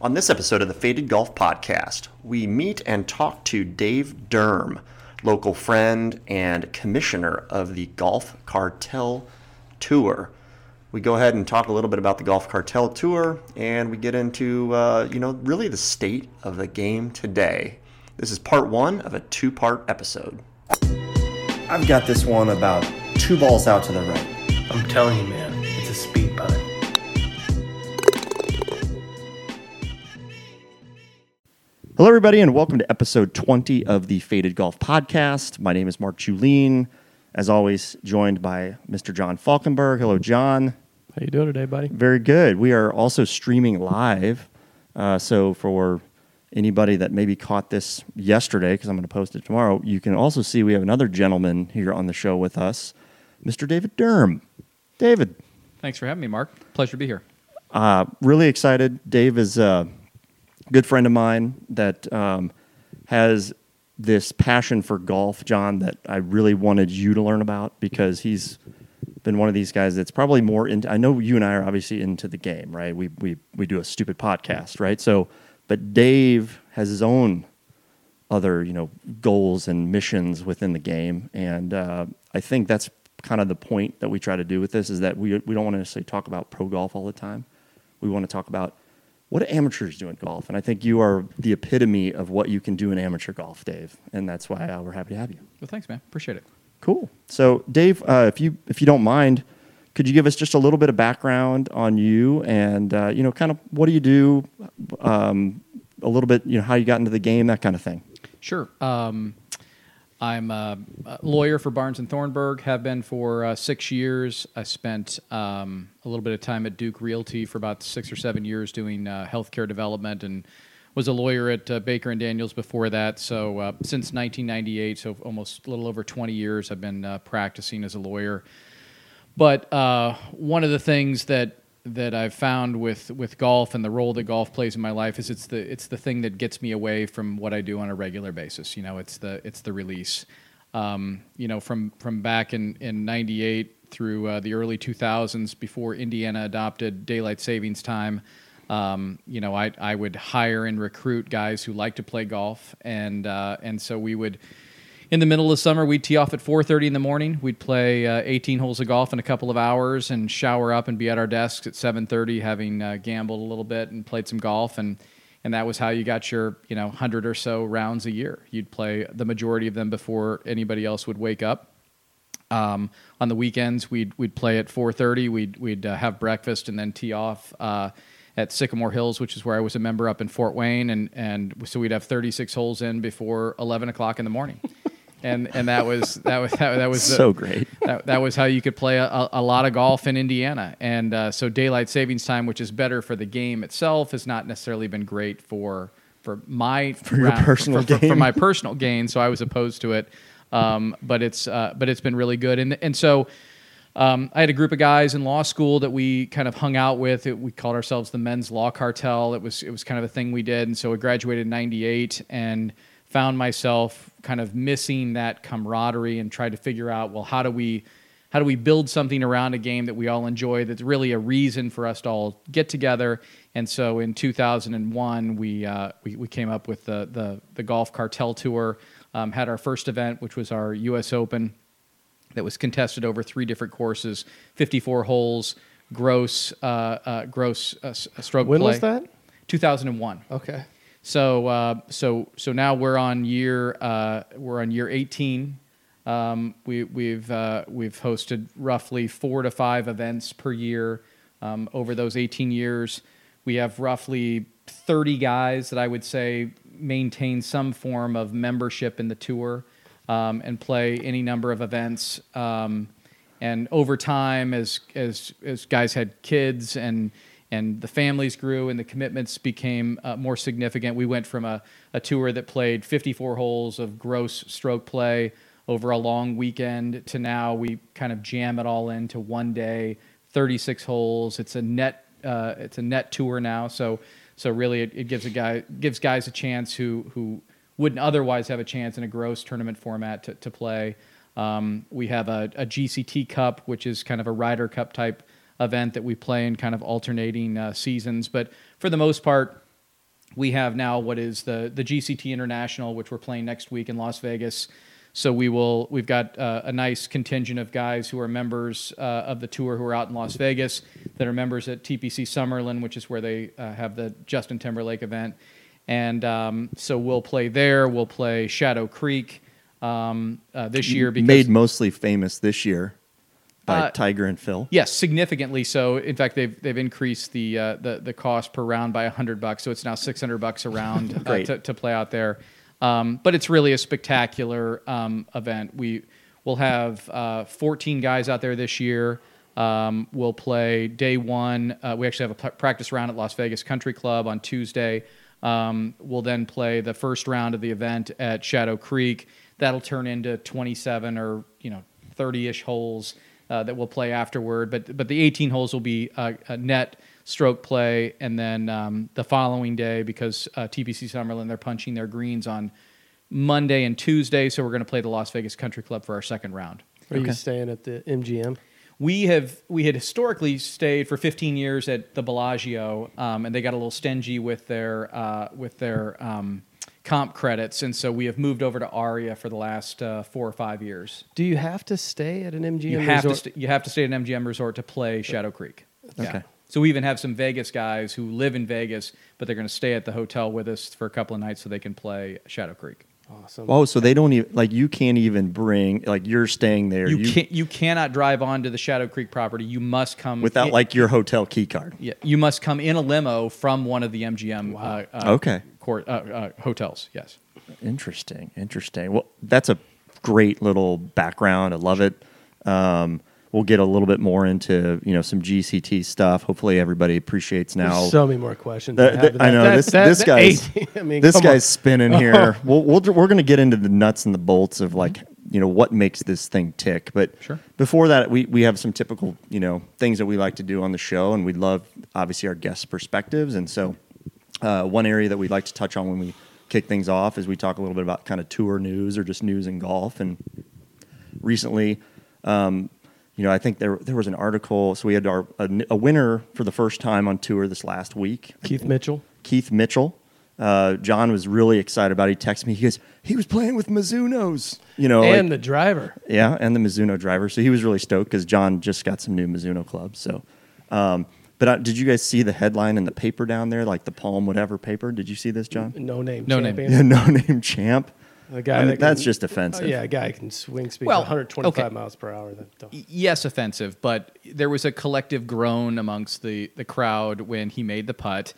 On this episode of the Faded Golf Podcast, we meet and talk to Dave Durham, local friend and commissioner of the Golf Cartel Tour. We go ahead and talk a little bit about the Golf Cartel Tour, and we get into, uh, you know, really the state of the game today. This is part one of a two part episode. I've got this one about two balls out to the right. I'm telling you, man, it's a speed putt. Hello, everybody, and welcome to episode 20 of the Faded Golf Podcast. My name is Mark Julien. As always, joined by Mr. John Falkenberg. Hello, John. How you doing today, buddy? Very good. We are also streaming live. Uh, so for anybody that maybe caught this yesterday, because I'm going to post it tomorrow, you can also see we have another gentleman here on the show with us, Mr. David Durham. David, Thanks for having me, Mark. Pleasure to be here. uh, really excited. Dave is a good friend of mine that um, has this passion for golf, John, that I really wanted you to learn about because he's been one of these guys that's probably more into. I know you and I are obviously into the game, right? We we we do a stupid podcast, right? So, but Dave has his own other you know goals and missions within the game, and uh, I think that's kind of the point that we try to do with this is that we we don't want to necessarily talk about pro golf all the time. We want to talk about what do amateurs do in golf, and I think you are the epitome of what you can do in amateur golf, Dave, and that's why uh, we're happy to have you. Well, thanks, man. Appreciate it. Cool. So, Dave, uh, if you if you don't mind, could you give us just a little bit of background on you and uh, you know, kind of what do you do, um, a little bit, you know, how you got into the game, that kind of thing. Sure. Um, I'm a, lawyer for Barnes and Thornburg. Have been for uh, six years. I spent um, a little bit of time at Duke Realty for about six or seven years doing uh, healthcare development, and was a lawyer at uh, Baker and Daniels before that. So uh, since 1998, so almost a little over 20 years, I've been uh, practicing as a lawyer. But uh, one of the things that that I've found with with golf and the role that golf plays in my life is it's the it's the thing that gets me away from what I do on a regular basis. You know, it's the it's the release. Um, you know, from from back in in '98 through uh, the early 2000s, before Indiana adopted daylight savings time. Um, you know, I I would hire and recruit guys who like to play golf, and uh, and so we would in the middle of summer, we'd tee off at 4:30 in the morning. We'd play uh, 18 holes of golf in a couple of hours, and shower up and be at our desks at 7:30, having uh, gambled a little bit and played some golf, and and that was how you got your you know hundred or so rounds a year. You'd play the majority of them before anybody else would wake up. Um, on the weekends, we'd we'd play at 4:30. We'd we'd uh, have breakfast and then tee off uh, at Sycamore Hills, which is where I was a member up in Fort Wayne, and and so we'd have 36 holes in before 11 o'clock in the morning. And and that was that was that, that was the- So great. that, that was how you could play a, a lot of golf in Indiana. And uh, so daylight savings time, which is better for the game itself, has not necessarily been great for for my for your personal for, for- gain. for my personal gain. So I was opposed to it, um, but it's uh, but it's been really good. And and so. Um, I had a group of guys in law school that we kind of hung out with. It, we called ourselves the Men's Law Cartel. It was it was kind of a thing we did, and so I graduated in '98 and found myself kind of missing that camaraderie and tried to figure out well how do we how do we build something around a game that we all enjoy that's really a reason for us to all get together and so in 2001 we uh, we, we came up with the the, the golf cartel tour um, had our first event which was our us open that was contested over three different courses 54 holes gross uh, uh, gross uh, s- stroke When play was that? 2001 Okay. So uh, so so now we're on year uh, we're on year 18. Um, we, we've uh, we've hosted roughly four to five events per year um, over those 18 years. We have roughly 30 guys that I would say maintain some form of membership in the tour um, and play any number of events. Um, and over time, as as as guys had kids and and the families grew and the commitments became uh, more significant, we went from a, a tour that played 54 holes of gross stroke play over a long weekend to now we kind of jam it all into one day, 36 holes. It's a net uh, it's a net tour now, so so really it, it gives a guy gives guys a chance who who wouldn't otherwise have a chance in a gross tournament format to, to play. Um, we have a, a GCT Cup, which is kind of a Ryder Cup type event that we play in kind of alternating uh, seasons. But for the most part, we have now what is the the GCT International, which we're playing next week in Las Vegas. So we will we've got uh, a nice contingent of guys who are members uh, of the tour who are out in Las Vegas that are members at TPC Summerlin, which is where they uh, have the Justin Timberlake event. And um, so we'll play there. We'll play Shadow Creek um, uh, this year because Made mostly famous this year by Uh, Tiger and Phil. Yes, significantly so. In fact, they've they've increased the uh, the the cost per round by hundred bucks, so it's now six hundred bucks a round uh, to, to play out there. Um, but it's really a spectacular um, event. We will have uh, 14 guys out there this year. Um, we'll play day one. Uh, we actually have a p- practice round at Las Vegas Country Club on Tuesday. Um, we'll then play the first round of the event at Shadow Creek. That'll turn into 27 or you know 30-ish holes uh, that we'll play afterward. But but the 18 holes will be uh, a net stroke play, and then um, the following day because uh, TPC Summerlin they're punching their greens on Monday and Tuesday, so we're going to play the Las Vegas Country Club for our second round. Are Okay. you staying at the MGM? We have we had historically stayed for 15 years at the Bellagio, um, and they got a little stingy with their uh, with their um, comp credits, and so we have moved over to Aria for the last uh, four or five years. Do you have to stay at an MGM You have to resort? st- you have to stay at an MGM resort to play Shadow Creek. Okay. So we even have some Vegas guys who live in Vegas, but they're going to stay at the hotel with us for a couple of nights so they can play Shadow Creek. awesome. Oh, so they don't even like you can't even bring like you're staying there You, can't you cannot drive onto the Shadow Creek property. You must come without in- like your hotel key card. yeah, you must come in a limo from one of the MGM uh, uh, Okay. Court uh, uh, hotels. Yes. Interesting, interesting. Well, that's a great little background. I love it. Um, we'll get a little bit more into you know some GCT stuff. Hopefully, everybody appreciates now. There's so many more questions. The- I have. the- I know That- this that- this that guy's 18 I mean, this come on. guy's spinning here. we'll, we'll we're going to get into the nuts and the bolts of like you know what makes this thing tick. But Sure. before that, we we have some typical you know things that we like to do on the show, and we love obviously our guests' perspectives. And so, uh, one area that we'd like to touch on when we kick things off is we talk a little bit about kind of tour news or just news in golf. And recently, um, you know, I think there there was an article. So we had our a, a winner for the first time on tour this last week. Keith Mitchell. Keith Mitchell. Uh, John was really excited about. it. He texted me. He goes, he was playing with Mizuno's. You know, and like- the driver. yeah, and the Mizuno driver. So he was really stoked because John just got some new Mizuno clubs. So, um, but uh, did you guys see the headline in the paper down there, like the Palm whatever paper? Did you see this, John? No name. No name. Yeah, no name champ. A guy I mean, that that's can- just offensive. Oh, yeah, a guy can swing speed Well, 125 okay. miles per hour. That don't- Yes, offensive, but there was a collective groan amongst the, the crowd when he made the putt.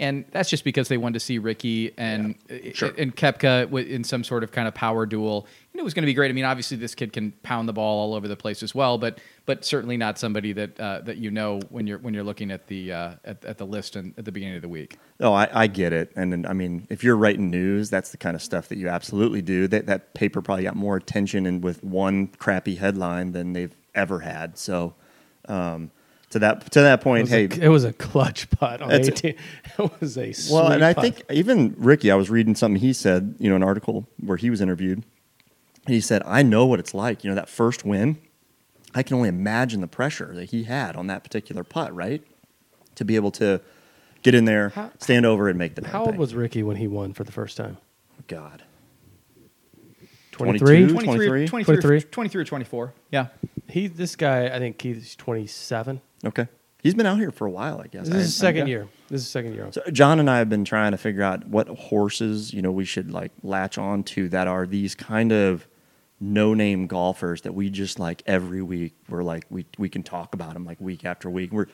And that's just because they wanted to see Rickie and Sure. and Koepka in some sort of kind of power duel. And it was going to be great. I mean, obviously this kid can pound the ball all over the place as well, but but certainly not somebody that uh, that you know when you're when you're looking at the uh, at, at the list and at the beginning of the week. Oh, I, I get it. And then, I mean, if you're writing news, that's the kind of stuff that you absolutely do. That that paper probably got more attention and with one crappy headline than they've ever had. So, um, to that to that point, was, hey, a, it was a clutch putt on That's- 18. It was a well, and sweet I putt. think even Rickie, I was reading something he said, you know, an article where he was interviewed. And he said, "I know what it's like. You know, that first win. I can only imagine the pressure that he had on that particular putt, right? To be able to get in there, How- stand over, and make the. How old was Rickie when he won for the first time? Oh, God? 23. 23, 23? 23, 23 or 24. Yeah. He this guy, I think he's 27. Okay, he's been out here for a while, I guess. This I- is his second I- year. This is his second year. So John and I have been trying to figure out what horses, you know, we should like latch on to that are these kind of no-name golfers that we just like every week. We're like we we can talk about them like week after week. We're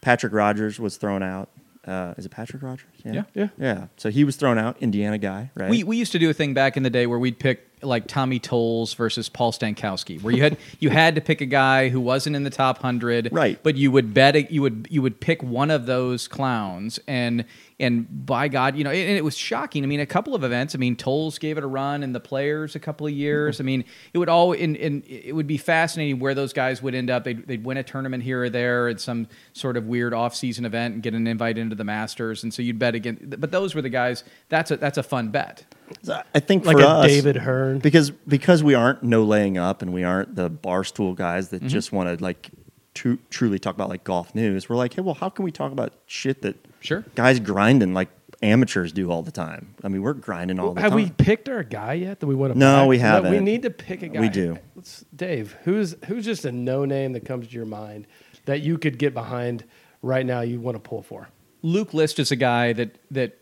Patrick Rodgers was thrown out. Uh, is it Patrick Rodgers? Yeah. Yeah. Yeah. So he was thrown out. Indiana guy, right? We, we used to do a thing back in the day where we'd pick like Tommy Tolles versus Paul Stankowski, where you had you had to pick a guy who wasn't in the top hundred, Right. But you would bet it, you would you would pick one of those clowns, and and by God, you know, and it was shocking. I mean, a couple of events. I mean, Tolles gave it a run, and the Players a couple of years. Mm-hmm. I mean, it would all and, and it would be fascinating where those guys would end up. They'd, they'd win a tournament here or there at some sort of weird off-season event and get an invite into the Masters, and so you'd bet again. But those were the guys. That's a that's a fun bet. So I think Like for a us, David Hearn. because because we aren't no laying up and we aren't the barstool guys Mm-hmm. that just want to like tru- truly talk about like golf news. We're like, hey, well, how can we talk about shit that Sure. guys grinding like amateurs do all the time. I mean, we're grinding all the Have time. Have we picked our guy yet that we want to? No, back? we We haven't. No, we need to pick a guy. We do. Let's, Dave, who's who's just a no name that comes to your mind that you could get behind right now? You want to pull for? Luke List is a guy that that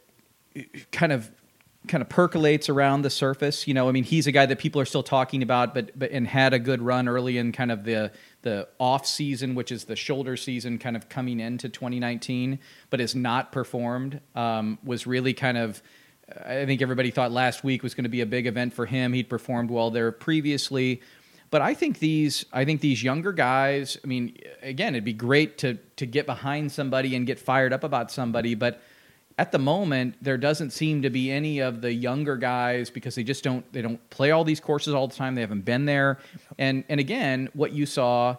kind of kind of percolates around the surface. You know, I mean, he's a guy that people are still talking about, but but and had a good run early in kind of the the off season, which is the shoulder season, kind of coming into 2019, but has not performed. Um, was really kind of. I think everybody thought last week was going to be a big event for him. He'd performed well there previously. But I think these I think these younger guys, I mean, again, it'd be great to to get behind somebody and get fired up about somebody, but at the moment there doesn't seem to be any of the younger guys because they just don't they don't play all these courses all the time. They haven't been there. And and again, what you saw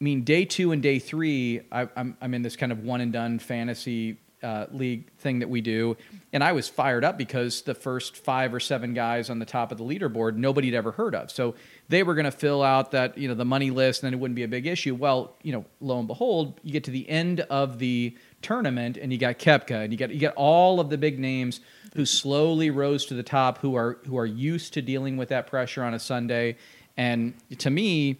I mean, day two and day three, I, I'm, I'm in this kind of one and done fantasy uh, league thing that we do. And I was fired up because the first five or seven guys on the top of the leaderboard, nobody had ever heard of. So they were going to fill out that, you know, the money list and then it wouldn't be a big issue. Well, you know, lo and behold, you get to the end of the tournament and you got Koepka and you got, you got all of the big names who slowly rose to the top, who are, who are used to dealing with that pressure on a Sunday. And to me,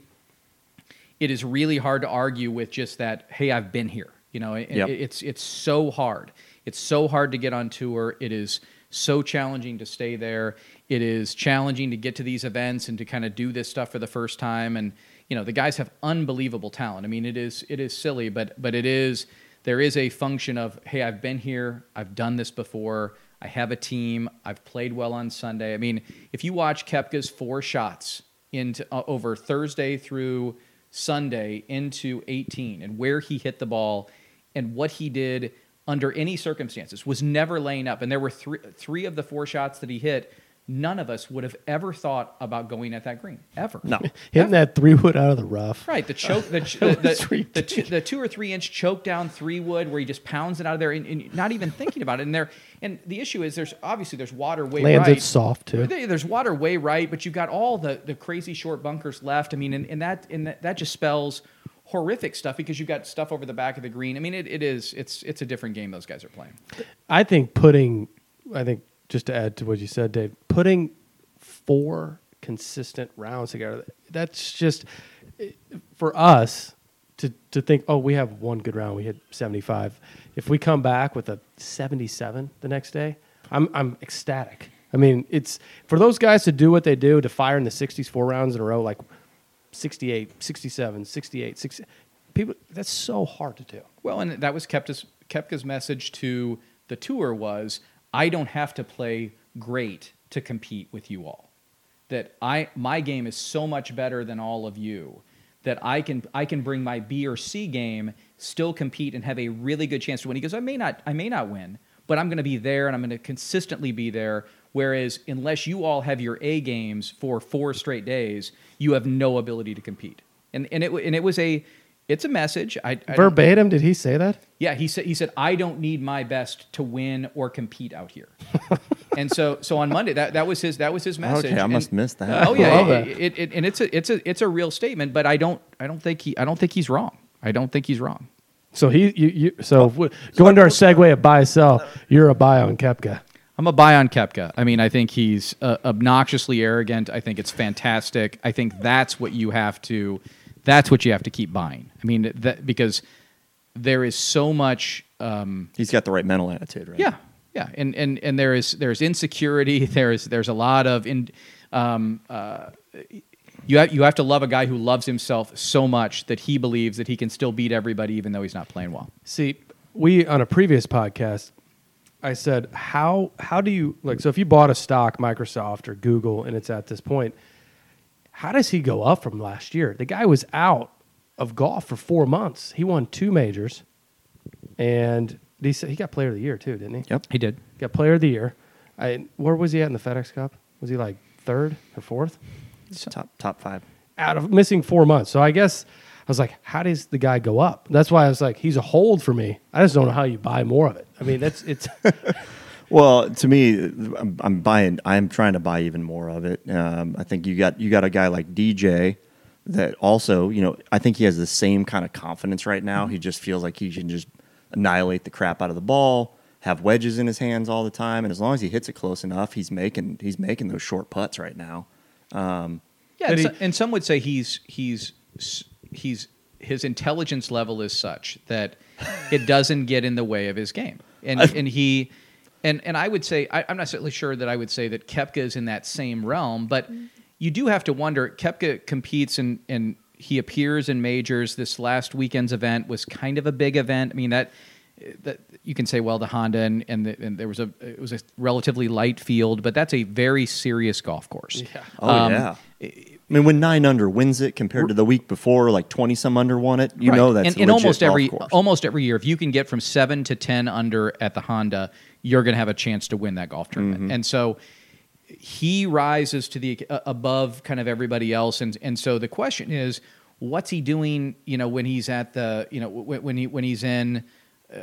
it is really hard to argue with just that hey i've been here you know? It, Yep. it's it's so hard. It's so hard to get on tour. It is so challenging to stay there. It is challenging to get to these events and to kind of do this stuff for the first time. And you know the guys have unbelievable talent. I mean it is it is silly but but it is there is a function of hey i've been here i've done this before i have a team i've played well on sunday i mean if you watch koepka's four shots into uh, over thursday through Sunday into 18 and where he hit the ball and what he did under any circumstances was never laying up. And there were three, three of the four shots that he hit. None of us would have ever thought about going at that green ever. no. Hitting that three wood out of the rough. Right, the choke, the ch- the, the, the, two, the two or three inch choke down three wood where he just pounds it out of there and, and not even thinking about it. And there, and the issue is there's obviously there's water way Lands right. it soft too. There's water way right, but you've got all the, the crazy short bunkers left. I mean, and, and that and that, that just spells horrific stuff because you've got stuff over the back of the green. I mean, it, it is it's it's a different game those guys are playing. I think putting, I think just to add to what you said, Dave, putting four consistent rounds together, that's just for us to, to think, oh, we have one good round, we hit 75. If we come back with a 77 the next day, I'm, I'm ecstatic. I mean, it's for those guys to do what they do, to fire in the 60s four rounds in a row, like 68, 67, 68, 60. People, that's so hard to do. Well, and that was Koepka's Koepka's message to the tour was I don't have to play great to compete with you all. That I my game is so much better than all of you that I can I can bring my B or C game, still compete and have a really good chance to win. He goes, I may not I may not win, but I'm going to be there and I'm going to consistently be there. Whereas unless you all have your A games for four straight days, you have no ability to compete. And and it and it was a it's a message. I, I Verbatim, did he say that? yeah, he said he said I don't need my best to win or compete out here. and so so on Monday that, that was his that was his message. Okay, I And- must miss that. Oh yeah, Love it, that. it, it- and it's a it's a it's a real statement, but I don't I don't think he I don't think he's wrong. I don't think he's wrong. So he, you, you so w- going to our segue of buy sell, you're a buy on Koepka. I'm a buy on Koepka. I mean, I think he's uh, obnoxiously arrogant. I think it's fantastic. I think that's what you have to that's what you have to keep buying. I mean, that because there is so much um, He's got the right mental attitude, right? Yeah, yeah, and and and there is there's insecurity. There's there's a lot of in. Um, uh, you have, you have to love a guy who loves himself so much that he believes that he can still beat everybody even though he's not playing well. See, we on a previous podcast, I said how how do you like so if you bought a stock Microsoft or Google and it's at this point, how does he go up from last year? The guy was out of golf for four months. He won two majors, and he said he got Player of the Year too, didn't he? Yep. He did. Got Player of the Year. I, where was he at in the FedEx Cup? Was he like third or fourth? Top top five. out of missing four months. So I guess I was like, how does the guy go up? That's why I was like, he's a hold for me. I just don't know how you buy more of it. I mean, that's it's Well, to me, I'm, I'm buying. I'm trying to buy even more of it. Um, I think you got you got a guy like DJ that also, you know, I think he has the same kind of confidence right now. He just feels like he can just annihilate the crap out of the ball. have wedges in his hands all the time, and as long as he hits it close enough, he's making he's making those short putts right now. Um, Yeah, and, he- so- and some would say he's he's he's his intelligence level is such that it doesn't get in the way of his game, and and he. And, and I would say I, I'm not certainly sure that I would say that Koepka is in that same realm, but you do have to wonder. Koepka competes and and he appears in majors. This last weekend's event was kind of a big event. I mean that that you can say well the Honda and and, the, and there was a it was a relatively light field, but that's a very serious golf course. Yeah. oh Um, yeah. I mean, when nine under wins it compared to the week before, like twenty some under won it, you Right. know that's and, a and almost every course. almost every year, if you can get from seven to ten under at the Honda, you're going to have a chance to win that golf tournament. Mm-hmm. And so he rises to the uh, above kind of everybody else, and and so the question is, what's he doing? You know, when he's at the you know when, when he when he's in. wh-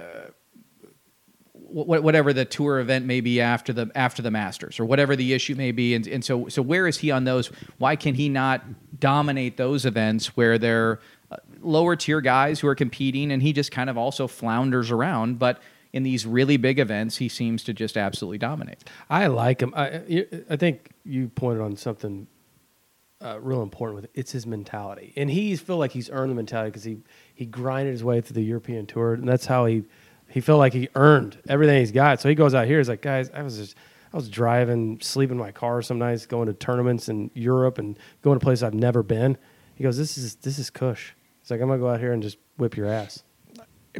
whatever the tour event may be after the after the Masters or whatever the issue may be, and, and so so where is he on those? Why can he not dominate those events where they're uh, lower tier guys who are competing, and he just kind of also flounders around, but in these really big events, he seems to just absolutely dominate. I like him. I I think you pointed on something uh, real important with it. It's his mentality, and he's feel like he's earned the mentality because he he grinded his way through the European tour, and that's how he he felt like he earned everything he's got. So he goes out here. He's like, guys, I was just I was driving, sleeping in my car some nights, going to tournaments in Europe and going to places I've never been. He goes, this is this is Kush. He's like, I'm gonna go out here and just whip your ass.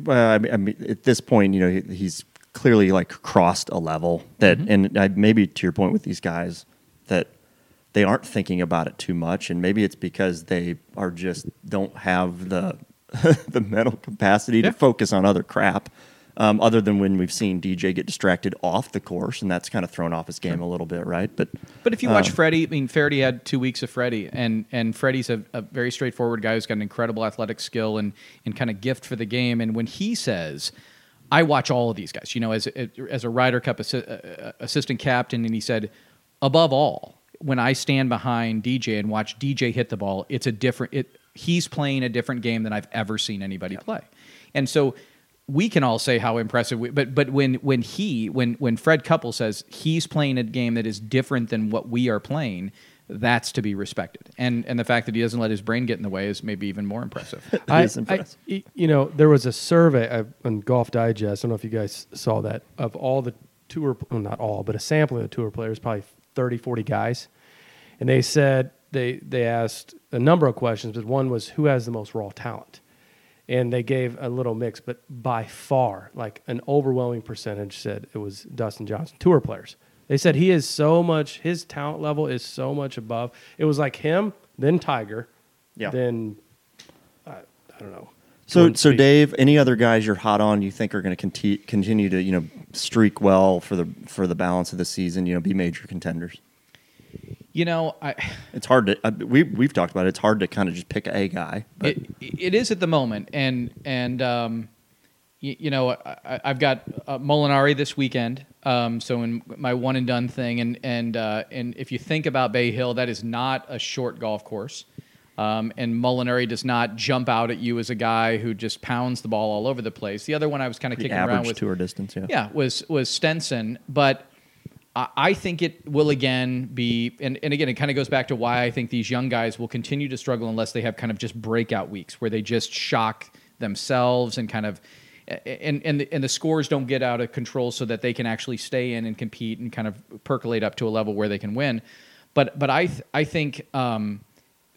Well, I mean, I mean, at this point, you know, he, he's clearly like crossed a level that, mm-hmm. and I, maybe to your point with these guys, that they aren't thinking about it too much, and maybe it's because they are just don't have the the mental capacity Yeah. to focus on other crap. Um, other than when we've seen DJ get distracted off the course, and that's kind of thrown off his game a little bit, right? But But if you watch um, Freddie, I mean, Freddie had two weeks of Freddie, and and Freddie's a, a very straightforward guy who's got an incredible athletic skill and and kind of gift for the game. And when he says, "I watch all of these guys," you know, as a, as a Ryder Cup assi- uh, assistant captain, and he said, above all, when I stand behind DJ and watch DJ hit the ball, it's a different. It he's playing a different game than I've ever seen anybody play, and so we can all say how impressive we, but but when when he when when Fred Couples says he's playing a game that is different than what we are playing, that's to be respected. And and the fact that he doesn't let his brain get in the way is maybe even more impressive. I, is impressive. I- you know, there was a survey uh, on Golf Digest. I don't know if you guys saw that of all the tour, well, not all, but a sampling of the tour players, probably 30, 40 guys. And they said they they asked a number of questions, but one was who has the most raw talent, and they gave a little mix, but by far, like an overwhelming percentage said it was Dustin Johnson, tour players. They said he is so much, his talent level is so much above. It was like him, then Tiger, Yeah. then I, I don't know. So, so Dave, any other guys you're hot on you think are going to conti- continue to you know streak well for the for the balance of the season? You know, be major contenders. You know, I It's hard to uh, we we've talked about it. It's hard to kind of just pick a guy. But it, it is at the moment, and and um, you, you know, I, I've got uh, Molinari this weekend. Um, so in my one and done thing, and and uh, and if you think about Bay Hill, that is not a short golf course. Um, and Molinari does not jump out at you as a guy who just pounds the ball all over the place. The other one I was kind of kicking around with tour distance, yeah. yeah, was was Stenson, but I, think it will again be, and, and again, it kind of goes back to why I think these young guys will continue to struggle unless they have kind of just breakout weeks where they just shock themselves and kind of, and and the, and the scores don't get out of control so that they can actually stay in and compete and kind of percolate up to a level where they can win. But but I th- I think. Um,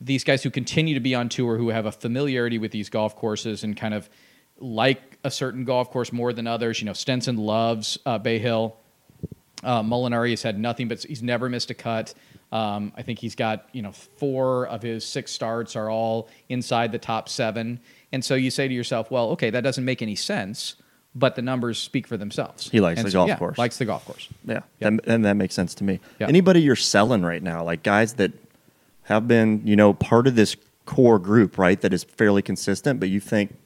these guys who continue to be on tour who have a familiarity with these golf courses and kind of like a certain golf course more than others. You know, Stenson loves uh, Bay Hill. Uh, Molinari has had nothing but he's never missed a cut. Um, I think he's got you know four of his six starts are all inside the top seven, and so you say to yourself, well, okay, that doesn't make any sense, but the numbers speak for themselves. He likes And the so- golf yeah, course. Likes the golf course. Yeah, Yeah. And, and that makes sense to me. Yeah. Anybody you're selling right now, like guys that have been, you know, part of this core group, right? That is fairly consistent, but you think,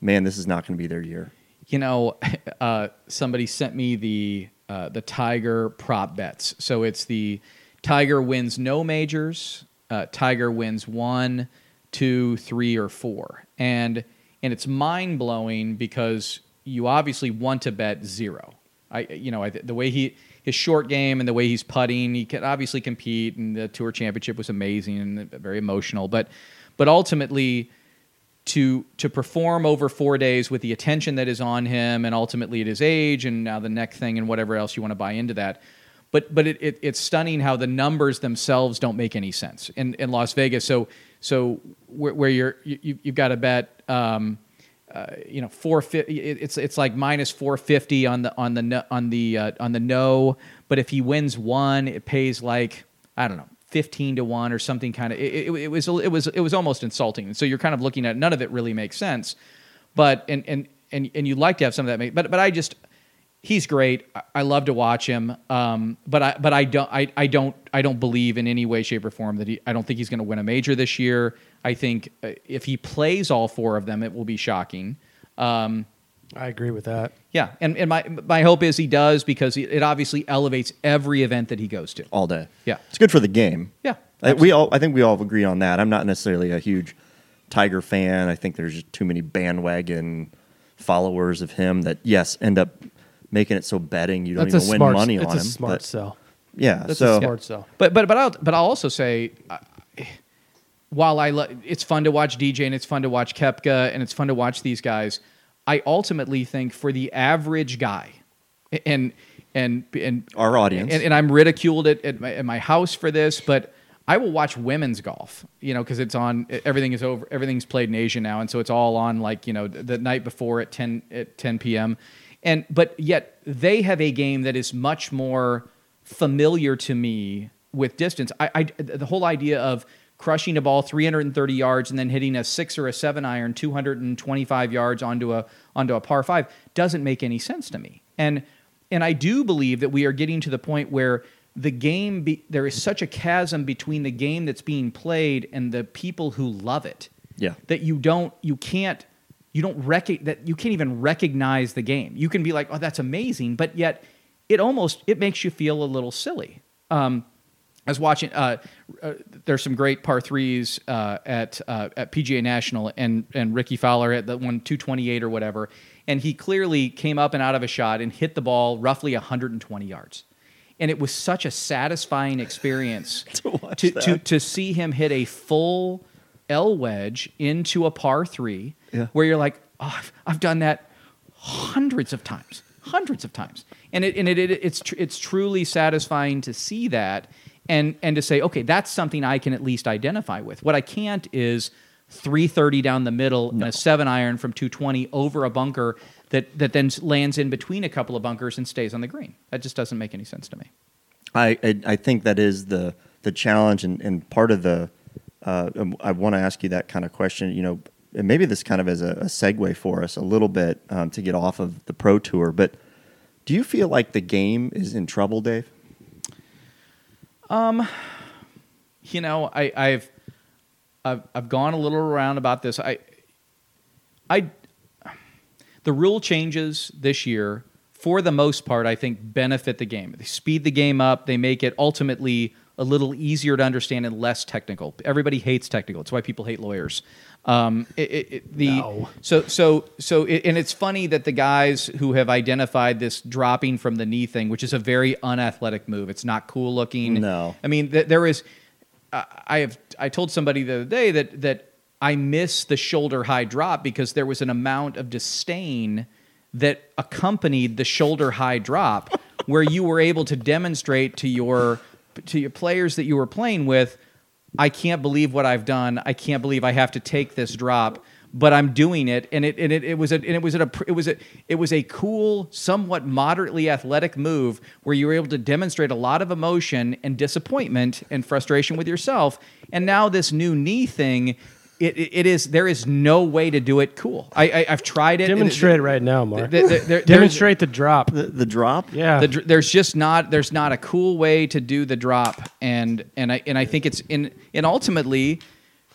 man, this is not going to be their year. You know, uh, somebody sent me the uh, the Tiger prop bets. So it's the Tiger wins no majors, uh, Tiger wins one, two, three, or four, and and it's mind blowing because you obviously want to bet zero. I you know I, the way he his short game and the way he's putting, he can obviously compete, and the tour championship was amazing and very emotional. But but ultimately, to to perform over four days with the attention that is on him, and ultimately at his age, and now the neck thing, and whatever else you want to buy into that. But but it, it, it's stunning how the numbers themselves don't make any sense in, in Las Vegas. So so where, where you're you, you've got to bet. Um, uh, you know, four it's it's like minus four fifty on the on the on the uh, on the no. But if he wins one, it pays like I don't know, fifteen to one or something. Kind of. It, it, it was it was it was almost insulting. So you're kind of looking at none of it really makes sense. But and and and and you like to have some of that. Make, but but I just he's great. I love to watch him. Um, but I but I don't I, I don't I don't believe in any way, shape, or form that he. I don't think he's going to win a major this year. I think uh, if he plays all four of them, it will be shocking. Um, I agree with that. Yeah, and, and my my hope is he does because it obviously elevates every event that he goes to. all day. Yeah. it's good for the game. Yeah, I, we all. I think we all agree on that. I'm not necessarily a huge Tiger fan. I think there's just too many bandwagon followers of him that yes end up making it so betting you don't That's a even win money it's on a him. smart but sell. yeah, That's so a smart sell. But but but I'll but I'll also say, uh, while I lo- it's fun to watch DJ and it's fun to watch Koepka and it's fun to watch these guys. I ultimately think for the average guy, and and and our audience. and, and I'm ridiculed at, at, my, at my house for this, but I will watch women's golf, you know, because it's on. Everything is over. Everything's played in Asia now, and so it's all on like you know the, the night before at ten at ten p.m. And but yet they have a game that is much more familiar to me with distance. I, I the whole idea of crushing a ball 330 yards and then hitting a six or a seven iron 225 yards onto a onto a par five doesn't make any sense to me. And and I do believe that we are getting to the point where the game be, there is such a chasm between the game that's being played and the people who love it. Yeah. That you don't you can't you don't rec- that you can't even recognize the game. You can be like, "Oh, that's amazing," but yet it almost it makes you feel a little silly. Um, I was watching. Uh, uh, there's some great par threes uh, at uh, at PGA National, and and Rickie Fowler at the one 228 or whatever, and he clearly came up and out of a shot and hit the ball roughly 120 yards, and it was such a satisfying experience To to, to to see him hit a full L wedge into a par three, Yeah. where you're like, oh, I've, I've done that hundreds of times, hundreds of times, and it and it, it it's tr- it's truly satisfying to see that, and and to say, okay, that's something I can at least identify with. What I can't is 330 down the middle and a seven iron from 220 over a bunker that that then lands in between a couple of bunkers and stays on the green. That just doesn't make any sense to me. I, I I think that is the the challenge and, and part of the uh, um, I want to ask you that kind of question. You know, and maybe this kind of as a, a segue for us a little bit um, to get off of the pro tour. But do you feel like the game is in trouble, Dave? Um, you know, I, I've, I've I've gone a little around about this. I, I, the rule changes this year, for the most part, I think benefit the game. They speed the game up. They make it ultimately a little easier to understand and less technical. Everybody hates technical. It's why people hate lawyers. Um, it, it, it- the No. so so so it, and it's funny that the guys who have identified this dropping from the knee thing, which is a very unathletic move. It's not cool looking. No. I mean, th- there is. I I have. I told somebody the other day that that I miss the shoulder high drop because there was an amount of disdain that accompanied the shoulder high drop, where you were able to demonstrate to your to your players that you were playing with, I can't believe what I've done. I can't believe I have to take this drop, but I'm doing it. And it and it, it was a and it was a it was a it was a cool, somewhat moderately athletic move where you were able to demonstrate a lot of emotion and disappointment and frustration with yourself. And now this new knee thing. It, it, it is there is no way to do it cool. I, I I've tried it. Demonstrate it right now, Mark. There- there- there- Demonstrate the drop. The, the drop? Yeah. the, dr- there's just not there's not a cool way to do the drop and and I and I think it's in and ultimately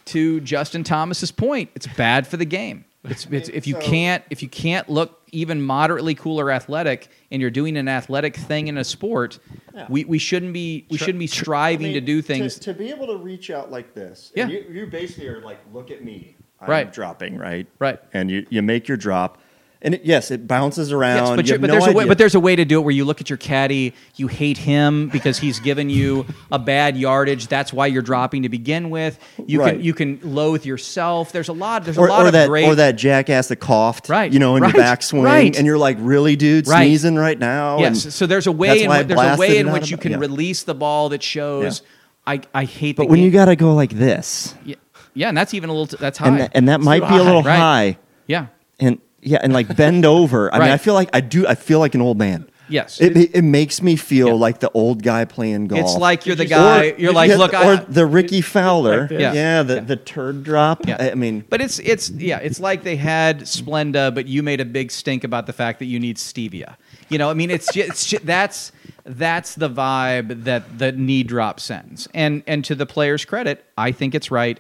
to Justin Thomas's point it's bad for the game it's, it's if you can't if you can't look even moderately cool or athletic and you're doing an athletic thing in a sport we, we shouldn't be we shouldn't be striving to do things To, be able to reach out like this. Yeah. You, you basically are like, look at me. I'm Right. dropping, right? Right. And you, you make your drop. And it, yes, it bounces around. Yes, but, You but no there's a way, but there's a way to do it where you look at your caddy, you hate him because he's given you a bad yardage. That's why you're dropping to begin with. You Right. can you can loathe yourself. There's a lot. There's or, a lot or of that great. or that jackass that coughed, Right, You know, in right, your backswing, right. and you're like, really, dude, sneezing right now. Yes. And So there's a way in which, there's a way in which you can yeah. release the ball that shows. I, I hate. But the when game. you got to go like this, yeah, yeah, and that's even a little. T- that's high. and that, and that might be a little high, yeah. and yeah, and like bend over. I mean, Right. I feel like I do. I feel like an old man. Yes. It, it, it makes me feel Yeah. like the old guy playing golf. It's like you're the Or- guy. you're like, Yeah, look, or I, the Rickie Fowler, Like this. yeah, Yeah. the Yeah. the turd drop. Yeah. I, I mean, But it's it's yeah, it's like they had Splenda, but you made a big stink about the fact that you need stevia. You know, I mean, it's just, it's just that's that's the vibe that the knee drop sends. And and to the player's credit, I think it's right.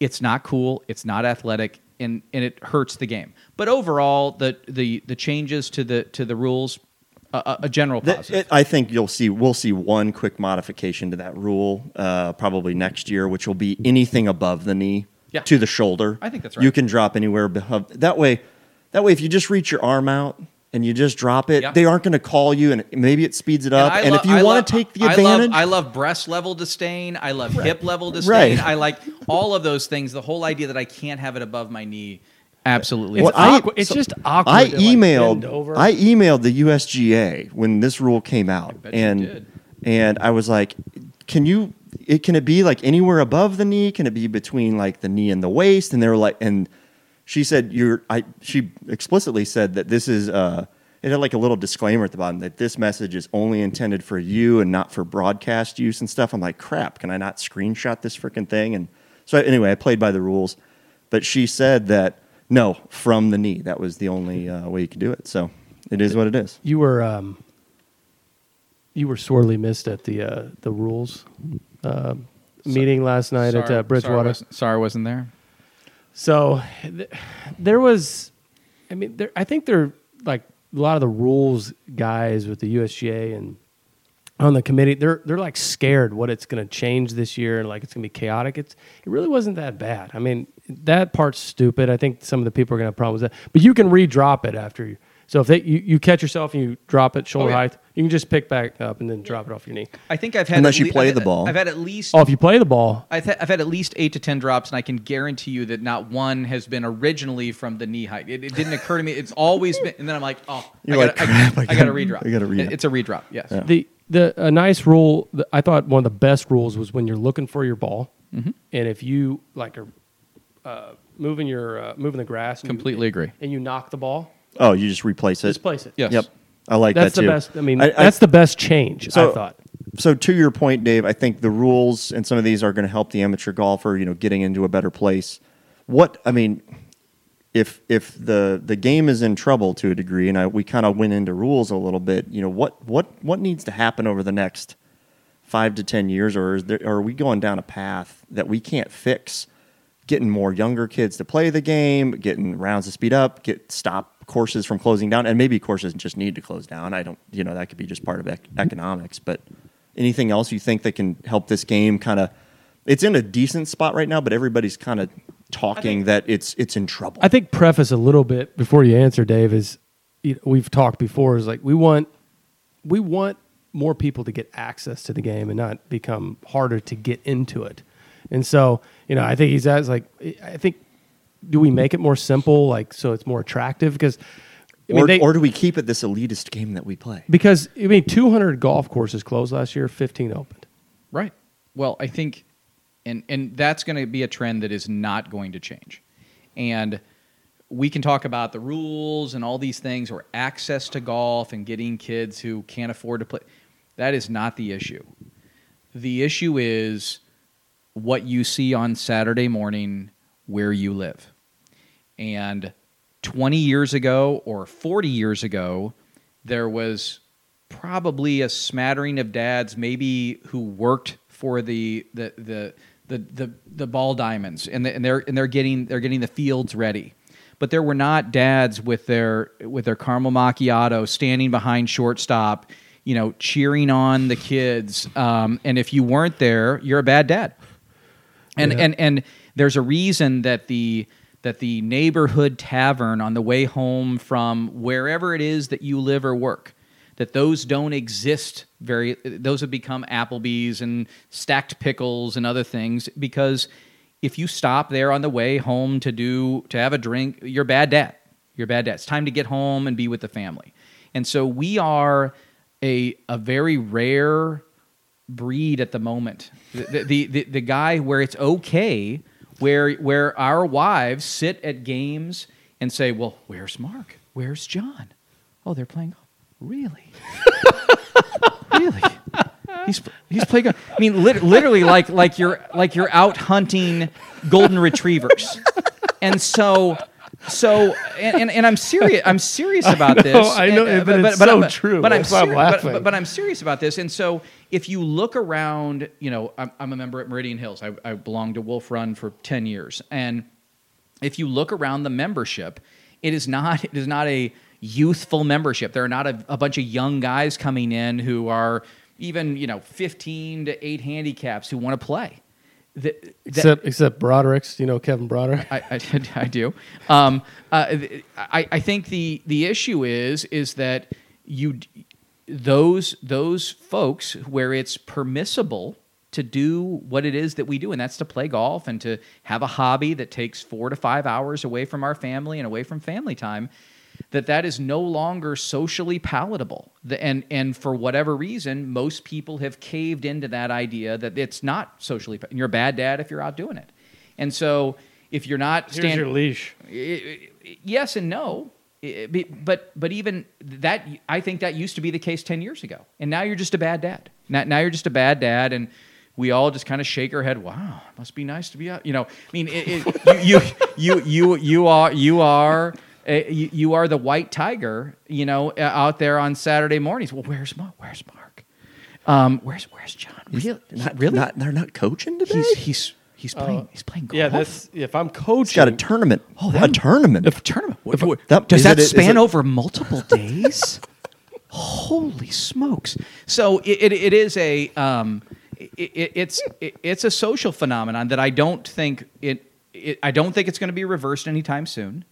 It's not cool. It's not athletic, and and it hurts the game. But overall, the the the changes to the to the rules, a, general positive. it- I think you'll see we'll see one quick modification to that rule uh, probably next year, which will be anything above the knee Yeah. to the shoulder. I think that's right. You can drop anywhere above. That way, that way, if you just reach your arm out and you just drop it, Yeah. they aren't going to call you, and maybe it speeds it up. I And, lo- if you want to take the I advantage, love, I love breast level disdain. I love hip level disdain. Right. I like all of those things. The whole idea that I can't have it above my knee, absolutely. It's I- awkward. It's so just awkward. I to, like, emailed bend over. I emailed the USGA when this rule came out, bet you and did. and I was like, "Can you? It can it be like anywhere above the knee? Can it be between like the knee and the waist?" And they were like, and she said, "You're." I she explicitly said that this is. Uh, it had like a little disclaimer at the bottom that this message is only intended for you and not for broadcast use and stuff. I'm like, crap, can I not screenshot this freaking thing? And so anyway, I played by the rules, but she said that no, from the knee. That was the only uh, way you could do it. So it is what it is. You were um, you were sorely missed at the uh, the rules uh, meeting last night at uh, Bridgewater. Sorry, wasn't, sorry, I wasn't there. So th- there was, I mean, there, I think there like a lot of the rules guys with the USGA and on the committee. They're they're like scared what it's going to change this year and like it's going to be chaotic. It's it really wasn't that bad. I mean, that part's stupid. I think some of the people are going to have problems with that. But you can re-drop it after you. So if they, you, you catch yourself and you drop it shoulder Oh, yeah. height, you can just pick back up and then drop it off your knee. I think I've had Unless at you play I've- the ball. I've had at least Oh, if you play the ball, I've had, I've had at least eight to ten drops, and I can guarantee you that not one has been originally from the knee height. It, it didn't occur to me. It's always been, and then I'm like, oh, You're I like, gotta, crap, I I, I, gotta- gotta redrop. I gotta re- It- It's a redrop. Yes. Yeah. The the a nice rule that I thought one of the best rules was when you're looking for your ball, Mm-hmm. and if you like are uh, moving your uh, moving the grass, and you- Completely agree. and you knock the ball, Oh, you just replace it. just place it. Yes. Yep. I like that. that's that the best. I mean, I- that's the best change. So- I thought. so to your point, Dave, I think the rules and some of these are going to help the amateur golfer, you know, getting into a better place. What I mean, if if the the game is in trouble to a degree, and I, we kind of went into rules a little bit, you know, what what what needs to happen over the next five to ten years, or is there, or are we going down a path that we can't fix? Getting more younger kids to play the game, getting rounds to speed up, get stop courses from closing down, and maybe courses just need to close down. I don't, you know, that could be just part of ec- economics. But anything else you think that can help this game kind of? It's in a decent spot right now, but everybody's kind of talking that it's it's in trouble. I think preface a little bit before you answer, Dave. Is you know, we've talked before. Is like we want we want more people to get access to the game and not become harder to get into it. And so, you know, I think he's as like I think do we make it more simple, like so it's more attractive? Because I mean, or, they, or do we keep it this elitist game that we play? because I mean, 200 golf courses closed last year, 15 opened. Right. Well, I think, and and that's going to be a trend that is not going to change, and we can talk about the rules and all these things, or access to golf and getting kids who can't afford to play. That is not the issue. The issue is what you see on Saturday morning where you live. And 20 years ago or 40 years ago, there was probably a smattering of dads, maybe who worked for the the the the the, the ball diamonds, and, the, and they're and they're getting they're getting the fields ready. But there were not dads with their with their caramel macchiato standing behind shortstop, you know, cheering on the kids. Um, and if you weren't there, you're a bad dad. And Yeah. and and there's a reason that the that the neighborhood tavern on the way home from wherever it is that you live or work, that those don't exist very those have become Applebee's and stacked pickles and other things because if you stop there on the way home to do to have a drink, you're bad dad. You're bad dad. It's time to get home and be with the family. And so we are a a very rare breed at the moment. The, the, the, the guy where it's okay, where, where our wives sit at games and say, Well, where's Mark? Where's John? Oh, they're playing. Really? really? He's, he's playing. I mean, lit- literally, like like you're like you're out hunting golden retrievers, and so so and, and, and I'm serious. I'm serious about this. I know, And- uh, but it's so true. But I'm, seri- but- but- but I'm serious about this. And so if you look around, you know, I'm, I'm a member at Meridian Hills. I, I belonged to Wolf Run for 10 years. And if you look around the membership, it is not it is not a youthful membership. There are not a, a bunch of young guys coming in who are even, you know, 15 to 8 handicaps who want to play. The- Except except Broderick's, you know Kevin Broderick. I, I, I do. Um, uh, I, I think the the issue is is that you those those folks where it's permissible to do what it is that we do, and that's to play golf and to have a hobby that takes four to five hours away from our family and away from family time. That that is no longer socially palatable, and and for whatever reason, most people have caved into that idea that it's not socially. And you're a bad dad if you're out doing it, and so if you're not Here's stand- your leash. Yes and no. But but even that i think that used to be the case 10 years ago. And now you're just a bad dad. Now, now you're just a bad dad and we all just kind of shake our head wow must be nice to be out you know? I mean it, it, you, you you you you are you are you, you are the white tiger you know uh, out there on saturday mornings well where's mark where's mark um, where's where's john really Not, really Not, they're not coaching today. he's he's he's playing he's playing golf Yeah, this if I'm coaching, He's got a tournament. Oh, a that- tournament. A tournament. If- What- that- does that it- is span it- over multiple days? Holy smokes! So it, it, it is a um, it, it, it's it, it's a social phenomenon that I don't think it, it I don't think it's going to be reversed anytime soon.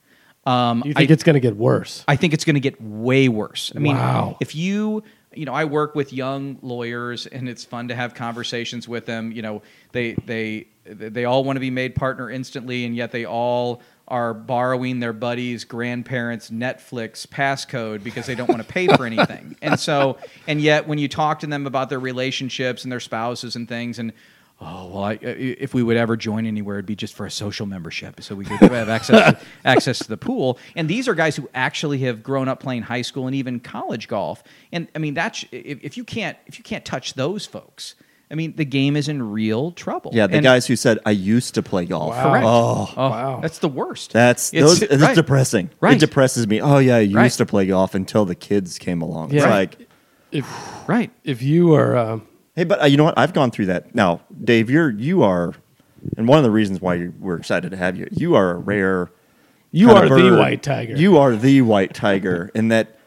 Um, you think I, it's going to get worse? I think it's going to get way worse. I mean, Wow. if you, you know, I work with young lawyers, and it's fun to have conversations with them. You know, they they they all want to be made partner instantly, and yet they all are borrowing their buddies' grandparents' Netflix passcode because they don't want to pay for anything. And so, and yet when you talk to them about their relationships and their spouses and things, and oh well, I, if we would ever join anywhere, it'd be just for a social membership, so we could have access to, access to the pool. And these are guys who actually have grown up playing high school and even college golf. And I mean, that's if, if you can't if you can't touch those folks, I mean, the game is in real trouble. yeah, the And- guys who said I used to play golf. Wow. Correct. Oh, Oh, Wow. that's the worst. that's It's- those. That's right. depressing. Right. It depresses me. Oh yeah, I used Right. to play golf until the kids came along. It's Yeah. like, If Right. if you are, um, hey, but uh, you know what? I've gone through that. Now, Dave, you're you are, and one of the reasons why we're excited to have you. You are a rare. you are of the white tiger. You are the white tiger in that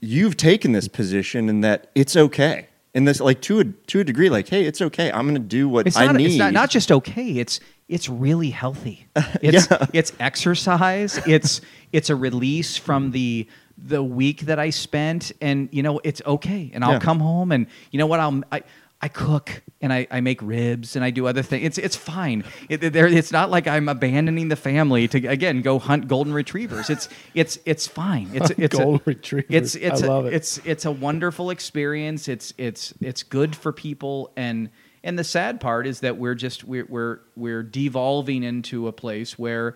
you've taken this position and that it's okay. In this, like to a to a degree, like, hey, it's okay. I'm going to do what It's I not. need. It's not, not just okay. It's it's really healthy. It's Yeah. it's exercise. It's it's a release from the the week that I spent, and you know it's okay. And I'll Yeah. come home, and you know what? I'll I. I cook and I, I make ribs and I do other things. It's it's fine. It, it's not like I'm abandoning the family to again go hunt golden retrievers. It's it's it's fine. It's it's a- Golden retrievers. It's it's I a- love it. It's it's a wonderful experience. It's it's it's good for people and and the sad part is that we're just we're we're we're devolving into a place where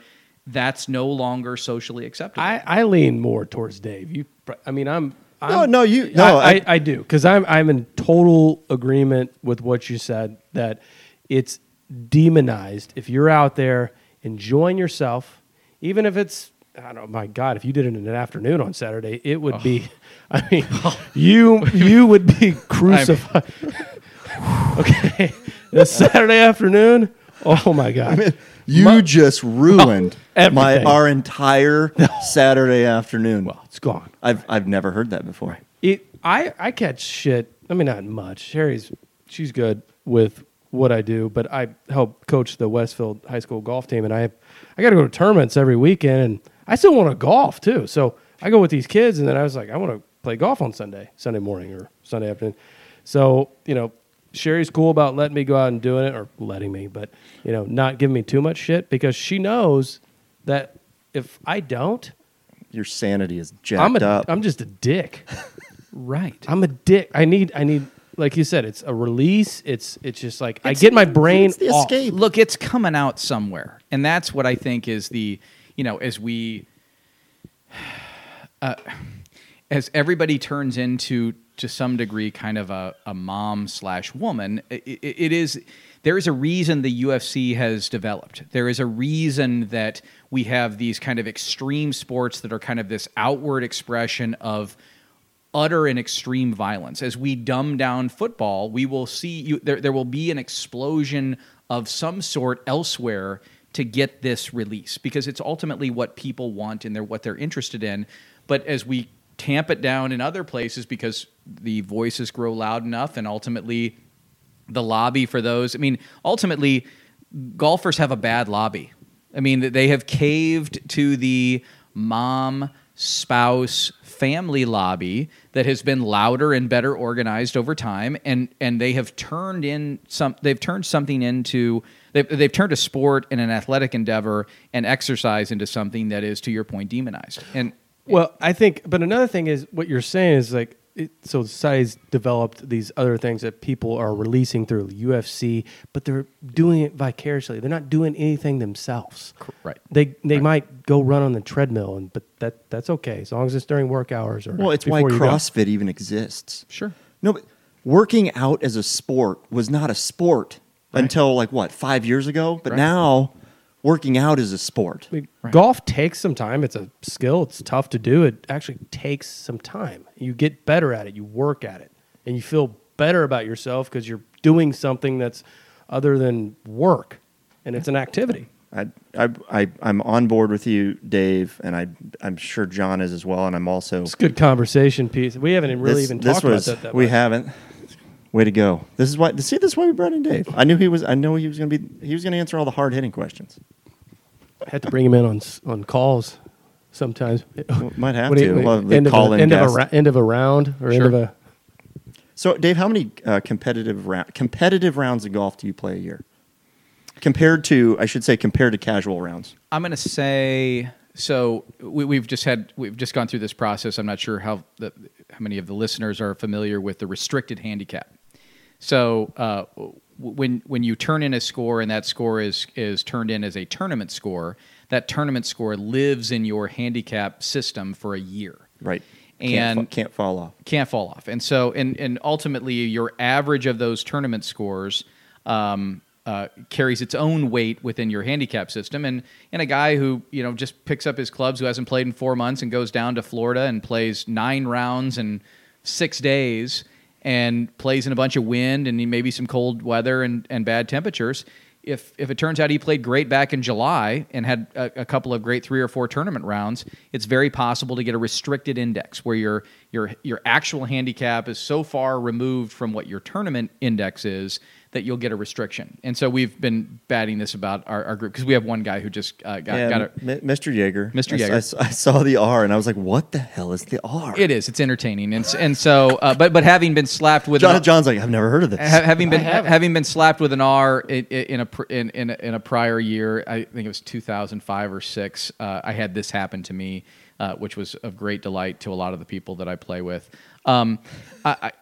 that's no longer socially acceptable. I, I lean more towards Dave. You, I mean, I'm. I'm No, no, you- no, I, I, I- I do because I'm I'm in total agreement with what you said that it's demonized if you're out there enjoying yourself, even if it's I don't. My God, if you did it in an afternoon on Saturday, it would be. Oh. I mean, oh. you you would be crucified. okay, this Saturday afternoon. Oh my God. You just oh, ruined my our entire Saturday afternoon. well, it's gone. I've I've never heard that before. It, I, I catch shit. I mean, not much. Sherry's, she's good with what I do, but I help coach the Westfield High School golf team, and I I got to go to tournaments every weekend, and I still want to golf too. So I go with these kids, and then I was like, I want to play golf on Sunday, Sunday morning or Sunday afternoon. So you know, Sherry's cool about letting me go out and doing it, or letting me, but you know, not giving me too much shit because she knows that if I don't, Your sanity is jacked I'm a up. am just a dick. Right. I'm a dick. I need I need like you said, it's a release. It's it's just like I It's- get my brain it's the off. escape. Look, it's coming out somewhere, and that's what I think is the you know as we uh, as everybody turns into to some degree kind of a, a mom slash woman i i it is there is a reason the UFC has developed. There is a reason that we have these kind of extreme sports that are kind of this outward expression of utter and extreme violence. As we dumb down football, we will see you, there, there will be an explosion of some sort elsewhere to get this release because it's ultimately what people want and they're what they're interested in. But as we tamp it down in other places because the voices grow loud enough and ultimately the lobby for those, I mean, ultimately golfers have a bad lobby. I mean, they have caved to the mom, spouse, family lobby that has been louder and better organized over time, and and they have turned in some. They've turned something into. They've, they've turned a sport and an athletic endeavor and exercise into something that is, to your point, demonized. And Well, I think, but another thing is what you're saying is like, it, so society's developed these other things that people are releasing through UFC, but they're doing it vicariously. They're not doing anything themselves. right. They they might go run on the treadmill, and but that that's okay as long as it's during work hours or well, it's why before you go. CrossFit even exists. Sure. No, but working out as a sport was not a sport until like what five years ago. But Right. now, working out is a sport. I mean, Golf takes some time. It's a skill. It's tough to do. It actually takes some time. You get better at it. You work at it, and you feel better about yourself because you're doing something that's other than work, and it's an activity. I, I, I, I'm on board with you, Dave, and I, I'm sure John is as well. And I'm also It's a good conversation piece. We haven't really this, even this talked was about that. that we much. haven't. Way to go! This is why. See, this is why we brought in Dave. I knew he was. I know he was going to be. He was going to answer all the hard hitting questions. I had to bring him in on on calls sometimes. might have What to. you- Well, end, of a, end, of a, ra- end of a round or end of a. So, Dave, how many uh, competitive ra- competitive rounds of golf do you play a year? Compared to, I should say, compared to casual rounds. I'm going to say so. We, we've just had we've just gone through this process. I'm not sure how the, how many of the listeners are familiar with the restricted handicap. So uh, when when you turn in a score and that score is is turned in as a tournament score, that tournament score lives in your handicap system for a year. Right. And can't, fa- can't fall off. can't fall off. And so, and and ultimately, your average of those tournament scores um, uh, carries its own weight within your handicap system. And and a guy who you know just picks up his clubs, who hasn't played in four months, and goes down to Florida and plays nine rounds in six days, and plays in a bunch of wind and maybe some cold weather and and bad temperatures. If, if it turns out he played great back in July and had a, a couple of great three or four tournament rounds, it's very possible to get a restricted index where your your your actual handicap is so far removed from what your tournament index is that you'll get a restriction. And so we've been batting this about our, our group because we have one guy who just uh, got, Yeah, got a. M- Mr. Jaeger. Mr. I s- Jaeger. I, saw the R and I was like, what the hell is the R? It is. It's entertaining, and and so, uh, but but having been slapped with John, an, John's like, I've never heard of this. Ha- having been haven't. having been slapped with an R in, in a in, in a in a prior year, I think it was 2005 or six. Uh, I had this happen to me, uh, which was of great delight to a lot of the people that I play with. Um, I, I,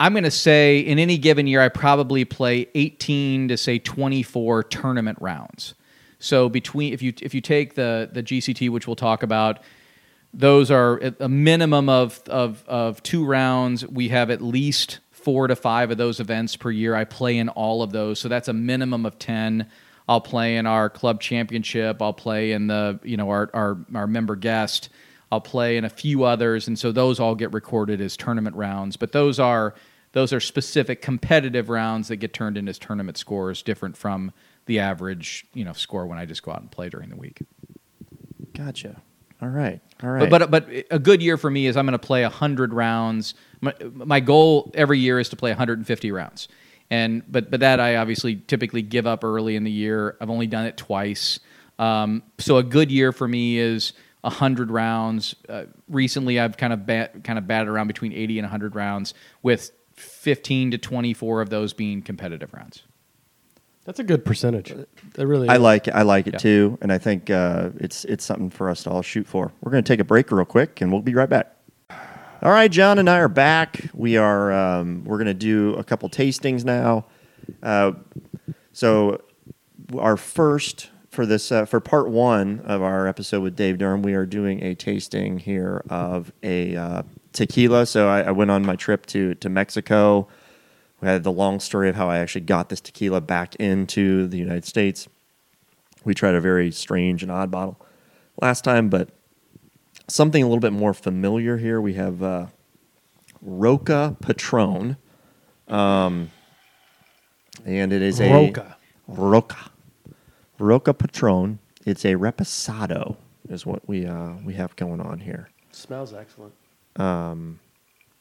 I'm going to say in any given year, I probably play 18 to say 24 tournament rounds. So between if you if you take the the GCT, which we'll talk about, those are a minimum of, of, of two rounds. We have at least four to five of those events per year. I play in all of those, so that's a minimum of ten. I'll play in our club championship. I'll play in the you know our our, our member guest. I'll play in a few others, and so those all get recorded as tournament rounds. But those are those are specific competitive rounds that get turned in as tournament scores, different from the average you know score when I just go out and play during the week. Gotcha. All right. All right. But, but but a good year for me is I'm going to play 100 rounds. My, my goal every year is to play 150 rounds. and but but that I obviously typically give up early in the year. I've only done it twice. Um, so a good year for me is hundred rounds. Uh, recently, I've kind of bat, kind of batted around between eighty and hundred rounds, with fifteen to twenty four of those being competitive rounds. That's a good percentage. That really. I is. like it. I like it Yeah. too, and I think uh, it's it's something for us to all shoot for. We're going to take a break real quick, and we'll be right back. All right, John and I are back. We are um, we're going to do a couple tastings now. Uh, so our first for this uh, for part one of our episode with Dave Durham, we are doing a tasting here of a uh, tequila. So I, I went on my trip to to Mexico. We had the long story of how I actually got this tequila back into the United States. We tried a very strange and odd bottle last time, but something a little bit more familiar here. We have uh, Roca Patron, um, and it is a Roca. Roca Roca Patron. It's a reposado, is what we uh, we have going on here. Smells excellent. Um,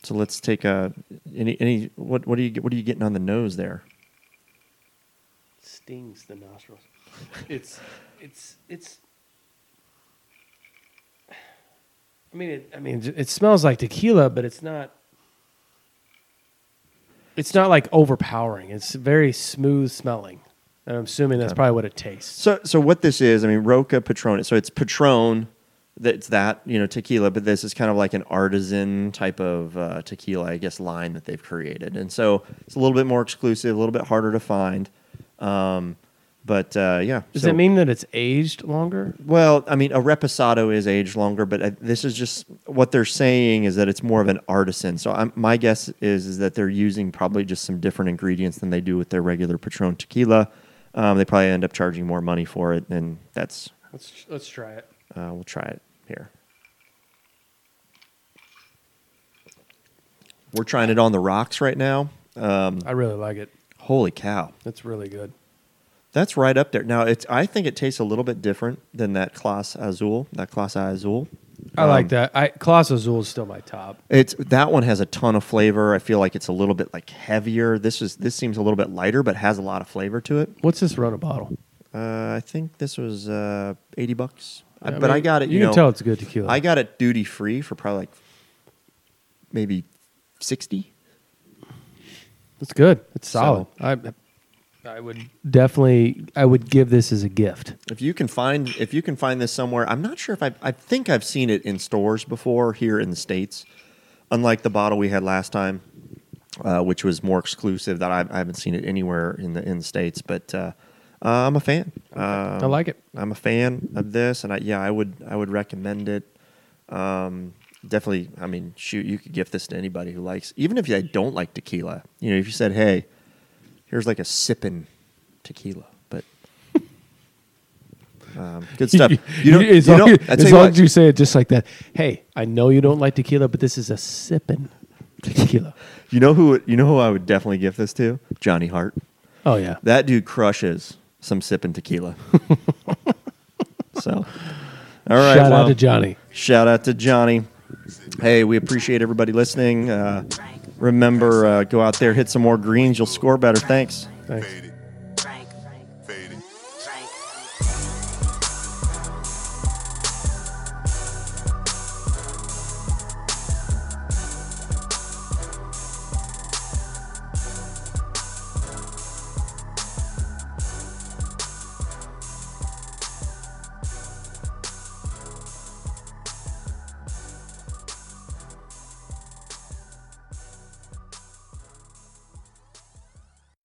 so let's take a any any what what are you what are you getting on the nose there? Stings the nostrils. It's it's it's. I mean, it, I mean, it smells like tequila, but it's not. It's not like overpowering. It's very smooth smelling, and I'm assuming that's probably what it tastes. So, so what this is, I mean, Roca Patron. So it's Patron. That's that you know tequila, but this is kind of like an artisan type of uh, tequila, I guess, line that they've created, and so it's a little bit more exclusive, a little bit harder to find. Um, but uh, yeah, Does so- it mean that it's aged longer? Well, I mean, a reposado is aged longer, but uh, this is just what they're saying is that it's more of an artisan. So I'm, my guess is is that they're using probably just some different ingredients than they do with their regular Patron tequila. Um, they probably end up charging more money for it, and that's Let's let's try it. uh, we'll try it here. We're trying it on the rocks right now. Um, I really like it. holy cow! It's really good. That's right up there. Now, it's. I think it tastes a little bit different than that Clase Azul. That Clase Azul. I like Um, that. I Clase Azul is still my top. It's that one has a ton of flavor. I feel like it's a little bit like heavier. This is this seems a little bit lighter, but has a lot of flavor to it. What's this Rona bottle? Uh, I think this was uh, eighty bucks, I- I but I got it. You, You, can know, tell it's good tequila. I got it duty free for probably like maybe sixty. It's good. It's So- solid. I I would definitely I would give this as a gift. If you can find if you can find this somewhere, I'm not sure if I I think I've seen it in stores before here in the states. Unlike the bottle we had last time, uh, which was more exclusive, that I, I haven't seen it anywhere in the in the states. But uh, uh, I'm a fan. I Um, like it. I'm a fan of this, and I yeah, I would I would recommend it. Um, definitely, I mean, shoot, you could gift this to anybody who likes, even if you don't like tequila. You know, if you said, "Hey, here's like a sipping tequila," but um, good stuff. You don't, as you long, don't- as you long as you say it just like that. Hey, I know you don't like tequila, but this is a sipping tequila. you know who you know who I would definitely gift this to? Johnny Hart. Oh yeah. That dude crushes some sipping tequila. so, all right. Shout well, out to Johnny. Shout out to Johnny. Hey, we appreciate everybody listening. Uh, remember, uh, go out there, hit some more greens. You'll score better. Thanks. Thanks.